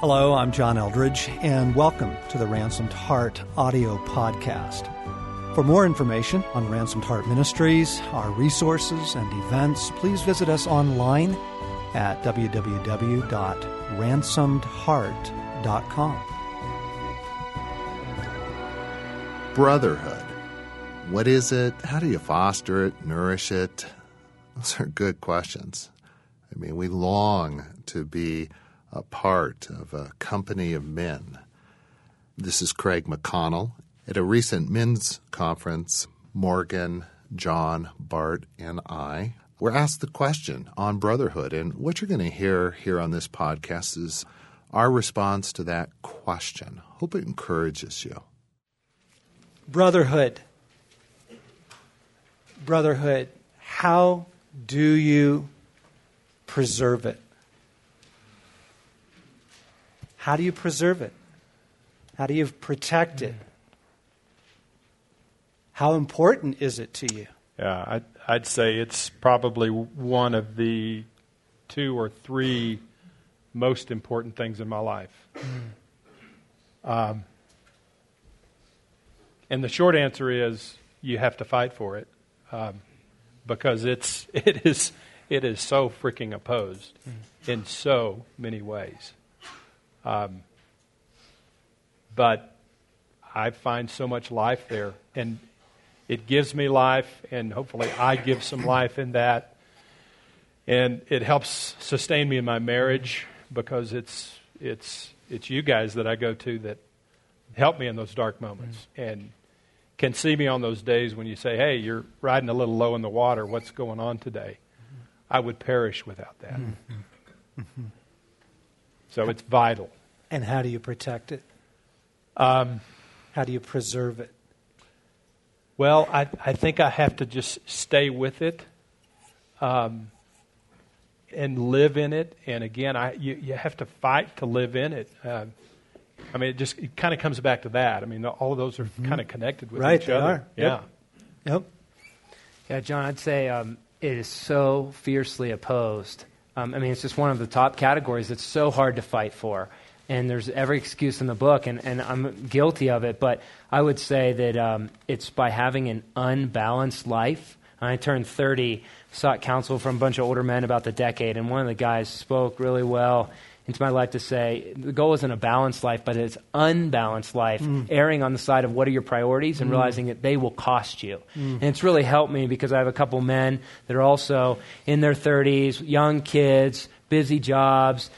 Hello, I'm John Eldredge, and welcome to the Ransomed Heart audio podcast. For more information on Ransomed Heart Ministries, our resources, and events, please visit us online at www.ransomedheart.com. Brotherhood. What is it? How do you foster it, nourish it? Those are good questions. I mean, we long to be a part of a company of men. This is Craig McConnell. At a recent men's conference, Morgan, John, Bart, and I were asked the question on brotherhood. And what you're going to hear here on this podcast is our response to that question. Hope it encourages you. Brotherhood. Brotherhood. How do you preserve it? How do you preserve it? How do you protect it? How important is it to you? Yeah, I'd, I'd say it's probably one of the two or three most important things in my life. Um, and the short answer is you have to fight for it um, because it's it is it is so freaking opposed in so many ways. Um, but I find so much life there, and it gives me life, and hopefully I give some life in that. And it helps sustain me in my marriage because it's it's it's you guys that I go to that help me in those dark moments mm-hmm. and can see me on those days when you say, "Hey, you're riding a little low in the water. What's going on today?" Mm-hmm. I would perish without that. Mm-hmm. So it's vital. And how do you protect it? Um, how do you preserve it? Well, I, I think I have to just stay with it um, and live in it. And again, I, you, you have to fight to live in it. Uh, I mean, it just it kind of comes back to that. I mean, all of those are mm-hmm. kind of connected with right, each other. Are. Yeah. Yep. yep. Yeah, John, I'd say um, it is so fiercely opposed um, I mean, it's just one of the top categories that's so hard to fight for. And there's every excuse in the book, and, and I'm guilty of it, but I would say that um, it's by having an unbalanced life. I turned 30, sought counsel from a bunch of older men about the decade, and one of the guys spoke really well into my life to say the goal isn't a balanced life, but it's unbalanced life, mm. erring on the side of what are your priorities and mm. realizing that they will cost you. Mm. And it's really helped me because I have a couple men that are also in their 30s, young kids, busy jobs,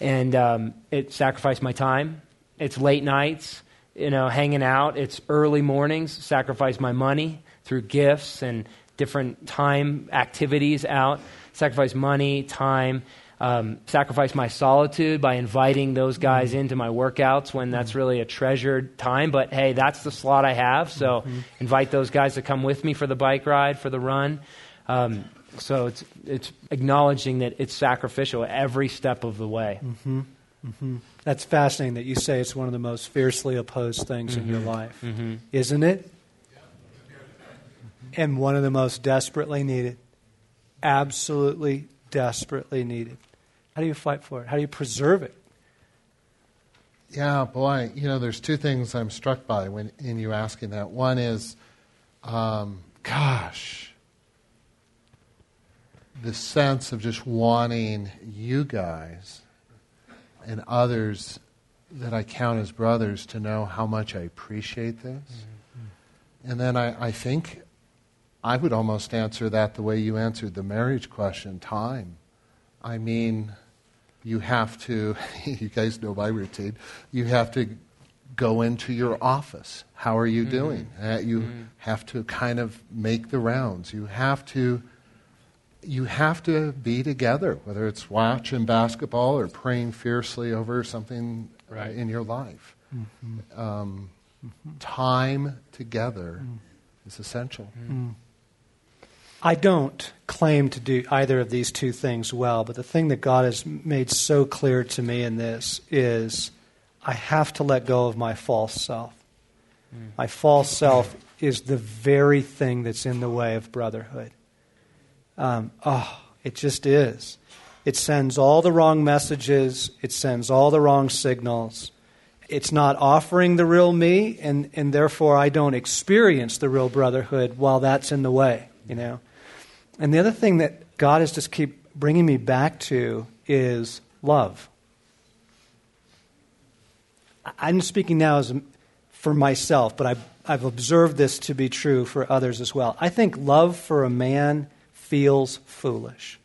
and um, it sacrificed my time. It's late nights, you know, hanging out. It's early mornings, sacrifice my money through gifts and different time activities out, sacrifice money, time, um, sacrifice my solitude by inviting those guys into my workouts when that's really a treasured time. But hey, that's the slot I have. So mm-hmm. invite those guys to come with me for the bike ride, for the run. Um, so it's, it's acknowledging that it's sacrificial every step of the way. Mm-hmm. Mm-hmm. That's fascinating that you say it's one of the most fiercely opposed things in your mm-hmm. life, mm-hmm. isn't it? And one of the most desperately needed. Absolutely desperately needed. How do you fight for it? How do you preserve it? Yeah, boy, you know, there's two things I'm struck by when in you asking that. One is, um, gosh, the sense of just wanting you guys and others that I count as brothers to know how much I appreciate this. Mm-hmm. And then I, I think I would almost answer that the way you answered the marriage question time. I mean, you have to, you guys know my routine, you have to go into your office. How are you mm-hmm. doing? Uh, you mm-hmm. have to kind of make the rounds. You have to you have to be together, whether it's watching basketball or praying fiercely over something right. in your life. Mm-hmm. Um, mm-hmm. time together mm. is essential. I don't claim to do either of these two things well, but the thing that God has made so clear to me in this is I have to let go of my false self. Mm. My false self is the very thing that's in the way of brotherhood. Um, oh, it just is. It sends all the wrong messages, it sends all the wrong signals. It's not offering the real me, and, and therefore I don't experience the real brotherhood while that's in the way, you know. And the other thing that God has just keep bringing me back to is love. I'm speaking now as for myself, but I've, I've observed this to be true for others as well. I think love for a man feels foolish.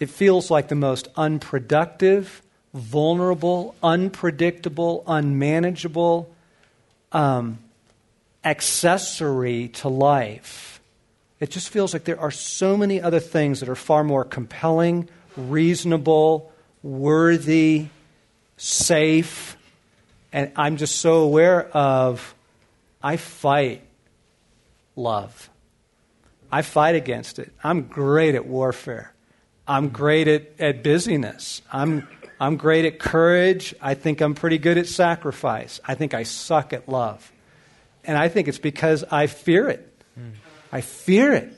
It feels like the most unproductive, vulnerable, unpredictable, unmanageable um, accessory to life. It just feels like there are so many other things that are far more compelling, reasonable, worthy, safe. And I'm just so aware of, I fight love. I fight against it. I'm great at warfare. I'm great at, at busyness. I'm, I'm great at courage. I think I'm pretty good at sacrifice. I think I suck at love. And I think it's because I fear it. Mm. I fear it.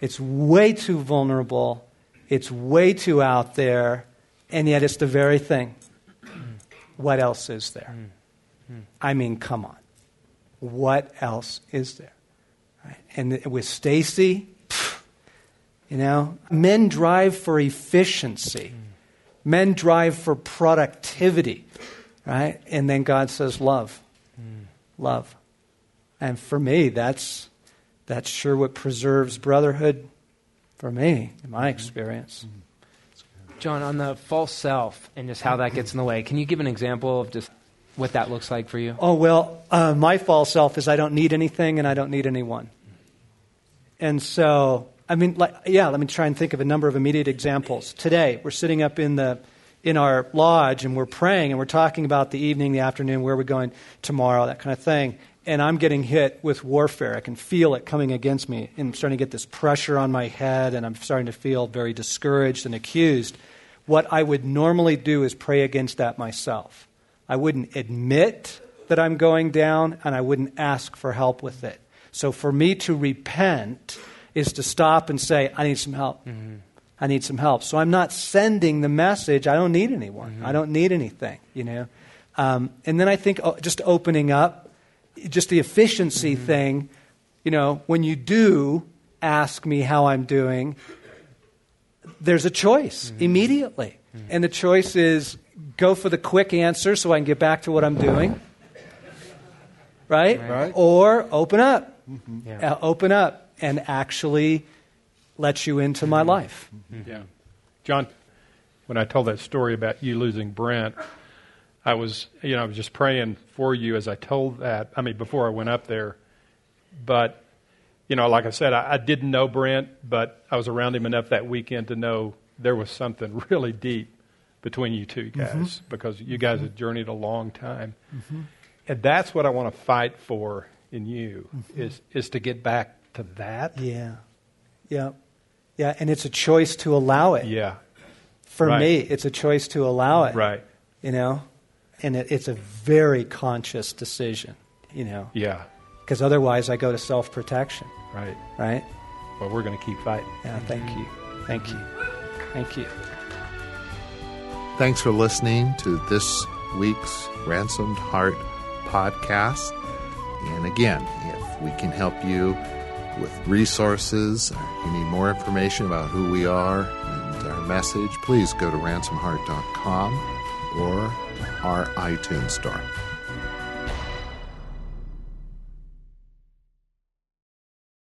It's way too vulnerable. It's way too out there. And yet it's the very thing. Mm. What else is there? Mm. I mean, come on. What else is there? Right? And with Stasi, you know, men drive for efficiency. Men drive for productivity, right? And then God says love. Love. And for me, that's that's sure what preserves brotherhood for me, in my experience. John, on the false self and just how that gets in the way, can you give an example of just what that looks like for you? Oh, well, uh, my false self is I don't need anything and I don't need anyone. And so I mean, like, yeah, let me try and think of a number of immediate examples. Today, we're sitting up in, the, in our lodge and we're praying and we're talking about the evening, the afternoon, where we're going tomorrow, that kind of thing. And I'm getting hit with warfare. I can feel it coming against me. And I'm starting to get this pressure on my head, and I'm starting to feel very discouraged and accused. What I would normally do is pray against that myself. I wouldn't admit that I'm going down, and I wouldn't ask for help with it. So for me to repent, is to stop and say, I need some help. Mm-hmm. I need some help. So I'm not sending the message, I don't need anyone. Mm-hmm. I don't need anything, you know. Um, and then I think oh, just opening up, just the efficiency mm-hmm. thing, you know, when you do ask me how I'm doing, there's a choice mm-hmm. immediately. Mm-hmm. And the choice is go for the quick answer so I can get back to what I'm doing. Right? right. Or open up. Mm-hmm. Yeah. Uh, open up and actually let you into my life. Mm-hmm. Yeah. John, when I told that story about you losing Brent, I was, you know, I was just praying for you as I told that. I mean, before I went up there. But, you know, like I said, I, I didn't know Brent, but I was around him enough that weekend to know there was something really deep between you two guys mm-hmm. because you guys had journeyed a long time. Mm-hmm. And that's what I want to fight for in you mm-hmm. is, is to get back to that. Yeah. Yeah. Yeah. And it's a choice to allow it. Yeah. For right. me, it's a choice to allow it. Right. You know? And it, it's a very conscious decision, you know? Yeah. Because otherwise I go to self protection. Right. Right? Well, we're going to keep fighting. Yeah. Thank you. Thank you. Thank you. Thanks for listening to this week's Ransomed Heart podcast. And again, if we can help you with resources, you need more information about who we are and our message, please go to ransomheart.com or our iTunes store.